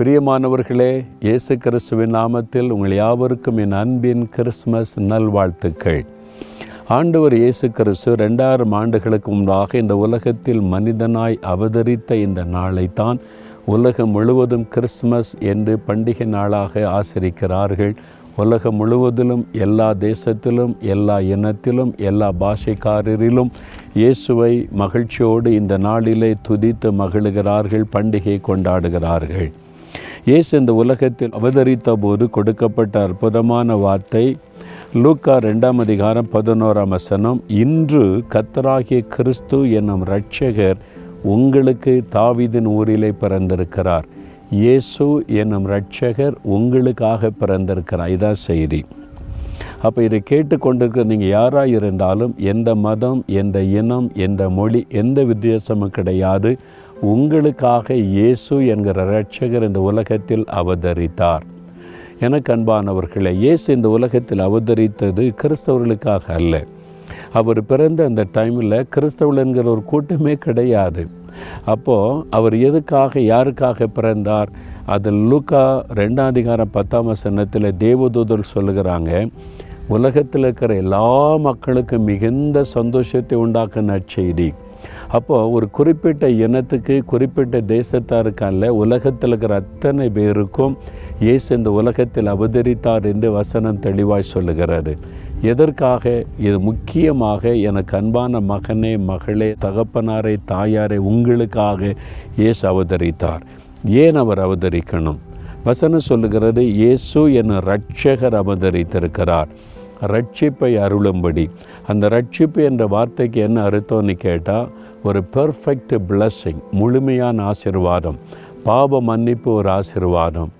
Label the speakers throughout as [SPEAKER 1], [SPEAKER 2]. [SPEAKER 1] பிரியமானவர்களே இயேசு கிறிஸ்துவின் நாமத்தில் உங்கள் யாவருக்கும் என் அன்பின் கிறிஸ்மஸ் நல்வாழ்த்துக்கள் ஆண்டவர் இயேசு கிறிஸ்து ரெண்டாயிரம் ஆண்டுகளுக்கு முன்பாக இந்த உலகத்தில் மனிதனாய் அவதரித்த இந்த நாளை தான் உலகம் முழுவதும் கிறிஸ்மஸ் என்று பண்டிகை நாளாக ஆசிரிக்கிறார்கள் உலகம் முழுவதிலும் எல்லா தேசத்திலும் எல்லா இனத்திலும் எல்லா பாஷைக்காரரிலும் இயேசுவை மகிழ்ச்சியோடு இந்த நாளிலே துதித்து மகிழுகிறார்கள் பண்டிகை கொண்டாடுகிறார்கள் இயேசு இந்த உலகத்தில் அவதரித்த போது கொடுக்கப்பட்ட அற்புதமான வார்த்தை லூக்கா ரெண்டாம் அதிகாரம் பதினோராம் வசனம் இன்று கத்தராகிய கிறிஸ்து என்னும் இரட்சகர் உங்களுக்கு தாவிதின் ஊரிலே பிறந்திருக்கிறார் இயேசு என்னும் இரட்சகர் உங்களுக்காக பிறந்திருக்கிறார் இதான் செய்தி அப்போ இதை கேட்டுக்கொண்டிருக்கிற நீங்கள் யாராக இருந்தாலும் எந்த மதம் எந்த இனம் எந்த மொழி எந்த வித்தியாசமும் கிடையாது உங்களுக்காக இயேசு என்கிற இரட்சகர் இந்த உலகத்தில் அவதரித்தார் என அன்பானவர்களே இயேசு இந்த உலகத்தில் அவதரித்தது கிறிஸ்தவர்களுக்காக அல்ல அவர் பிறந்த அந்த டைமில் கிறிஸ்தவள் என்கிற ஒரு கூட்டமே கிடையாது அப்போது அவர் எதுக்காக யாருக்காக பிறந்தார் அது லூக்கா ரெண்டாம் அதிகாரம் பத்தாம் வசனத்தில் தேவதூதர் சொல்லுகிறாங்க உலகத்தில் இருக்கிற எல்லா மக்களுக்கும் மிகுந்த சந்தோஷத்தை உண்டாக்குன செய்தி அப்போது ஒரு குறிப்பிட்ட இனத்துக்கு குறிப்பிட்ட தேசத்தாருக்கல்ல உலகத்தில் இருக்கிற அத்தனை பேருக்கும் இயேசு இந்த உலகத்தில் அவதரித்தார் என்று வசனம் தெளிவாய் சொல்லுகிறாரு எதற்காக இது முக்கியமாக எனக்கு அன்பான மகனே மகளே தகப்பனாரே தாயாரே உங்களுக்காக இயேசு அவதரித்தார் ஏன் அவர் அவதரிக்கணும் வசனம் சொல்லுகிறது இயேசு என ரட்சகர் அவதரித்திருக்கிறார் ரட்சிப்பை அருளும்படி அந்த ரட்சிப்பு என்ற வார்த்தைக்கு என்ன அர்த்தம்னு கேட்டால் ஒரு பெர்ஃபெக்ட் பிளஸ்ஸிங் முழுமையான ஆசிர்வாதம் பாவ மன்னிப்பு ஒரு ஆசிர்வாதம்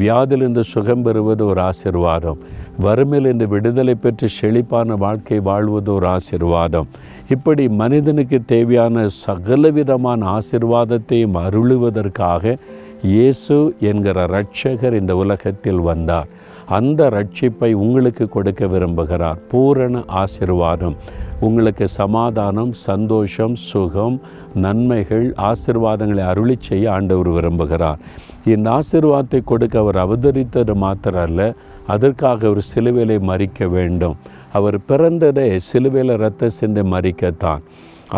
[SPEAKER 1] வியாதிலிருந்து சுகம் பெறுவது ஒரு ஆசிர்வாதம் வறுமையிலிருந்து விடுதலை பெற்று செழிப்பான வாழ்க்கை வாழ்வது ஒரு ஆசிர்வாதம் இப்படி மனிதனுக்கு தேவையான சகலவிதமான ஆசிர்வாதத்தையும் அருளுவதற்காக இயேசு என்கிற ரட்சகர் இந்த உலகத்தில் வந்தார் அந்த ரட்சிப்பை உங்களுக்கு கொடுக்க விரும்புகிறார் பூரண ஆசிர்வாதம் உங்களுக்கு சமாதானம் சந்தோஷம் சுகம் நன்மைகள் ஆசிர்வாதங்களை அருளி செய்ய ஆண்டவர் விரும்புகிறார் இந்த ஆசிர்வாதத்தை கொடுக்க அவர் அவதரித்தது மாத்திரம் அல்ல அதற்காக ஒரு சிலுவையிலை மறிக்க வேண்டும் அவர் பிறந்ததை சிலுவையில் ரத்த சிந்தை மறிக்கத்தான்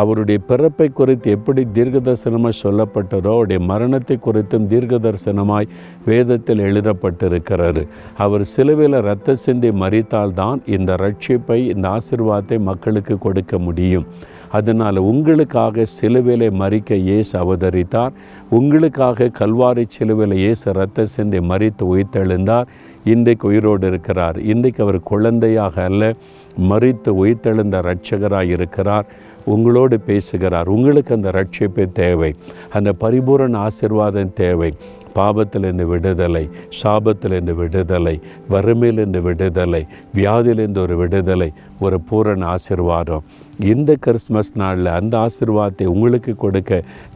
[SPEAKER 1] அவருடைய பிறப்பை குறித்து எப்படி தரிசனமாக சொல்லப்பட்டதோ அவருடைய மரணத்தை குறித்தும் தரிசனமாய் வேதத்தில் எழுதப்பட்டிருக்கிறது அவர் சிலுவையில் இரத்த சிந்தி மறித்தால்தான் இந்த ரட்சிப்பை இந்த ஆசிர்வாதத்தை மக்களுக்கு கொடுக்க முடியும் அதனால் உங்களுக்காக சிலுவிலை மறிக்க இயேசு அவதரித்தார் உங்களுக்காக கல்வாரி சிலுவிலை இயேசு ரத்த சிந்தை மறித்து உயிர்த்தெழுந்தார் இன்றைக்கு உயிரோடு இருக்கிறார் இன்றைக்கு அவர் குழந்தையாக அல்ல மறித்து உயிர்த்தெழுந்த இரட்சகராக இருக்கிறார் உங்களோடு பேசுகிறார் உங்களுக்கு அந்த ரட்சிப்பு தேவை அந்த பரிபூரண ஆசிர்வாதம் தேவை இருந்து விடுதலை சாபத்திலிருந்து விடுதலை வறுமையிலிருந்து விடுதலை வியாதியிலிருந்து ஒரு விடுதலை ஒரு பூரண ஆசிர்வாதம் இந்த கிறிஸ்மஸ் நாளில் அந்த ஆசிர்வாதத்தை உங்களுக்கு கொடுக்க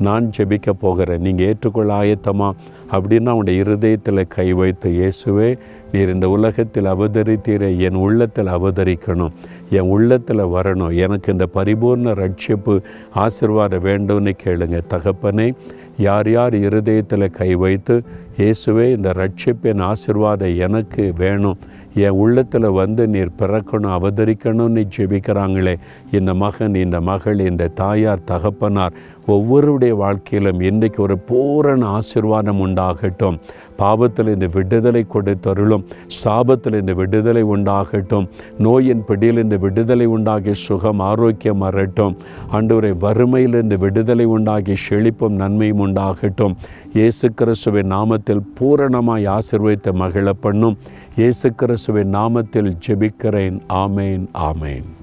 [SPEAKER 1] நான் ஜெபிக்க போகிறேன் நீங்கள் ஏற்றுக்கொள்ள ஆயத்தமா அப்படின்னா அவனுடைய இருதயத்தில் கை வைத்து இயேசுவே நீர் இந்த உலகத்தில் அவதரித்தீரை என் உள்ளத்தில் அவதரிக்கணும் என் உள்ளத்தில் வரணும் எனக்கு இந்த பரிபூர்ண ரட்சிப்பு ஆசிர்வாதம் வேண்டும்னு கேளுங்க தகப்பனே யார் யார் இருதயத்தில் கை வைத்து இயேசுவே இந்த ரட்சிப்பின் ஆசிர்வாதம் எனக்கு வேணும் என் உள்ளத்தில் வந்து நீர் பிறக்கணும் அவதரிக்கணும்னு ஜெபிக்கிறாங்களே இந்த மகன் இந்த மகள் இந்த தாயார் தகப்பனார் ஒவ்வொருடைய வாழ்க்கையிலும் இன்றைக்கு ஒரு பூரண ஆசிர்வாதம் உண்டாகட்டும் பாவத்தில் இந்த விடுதலை கொடுத்தருளும் சாபத்தில் இந்த விடுதலை உண்டாகட்டும் நோயின் பிடியில் இந்த விடுதலை உண்டாகி சுகம் ஆரோக்கியம் அறட்டும் அன்றுவரை வறுமையிலிருந்து விடுதலை உண்டாகி செழிப்பும் நன்மையும் உண்டாகட்டும் இயேசு கிறிஸ்துவின் நாமத்தில் பூரணமாய் ஆசிர்வதித்து மகிழப்பண்ணும் பண்ணும் இயேசு கிறிஸ்துவின் நாமத்தில் ஜெபிக்கிறேன் ஆமேன் ஆமேன்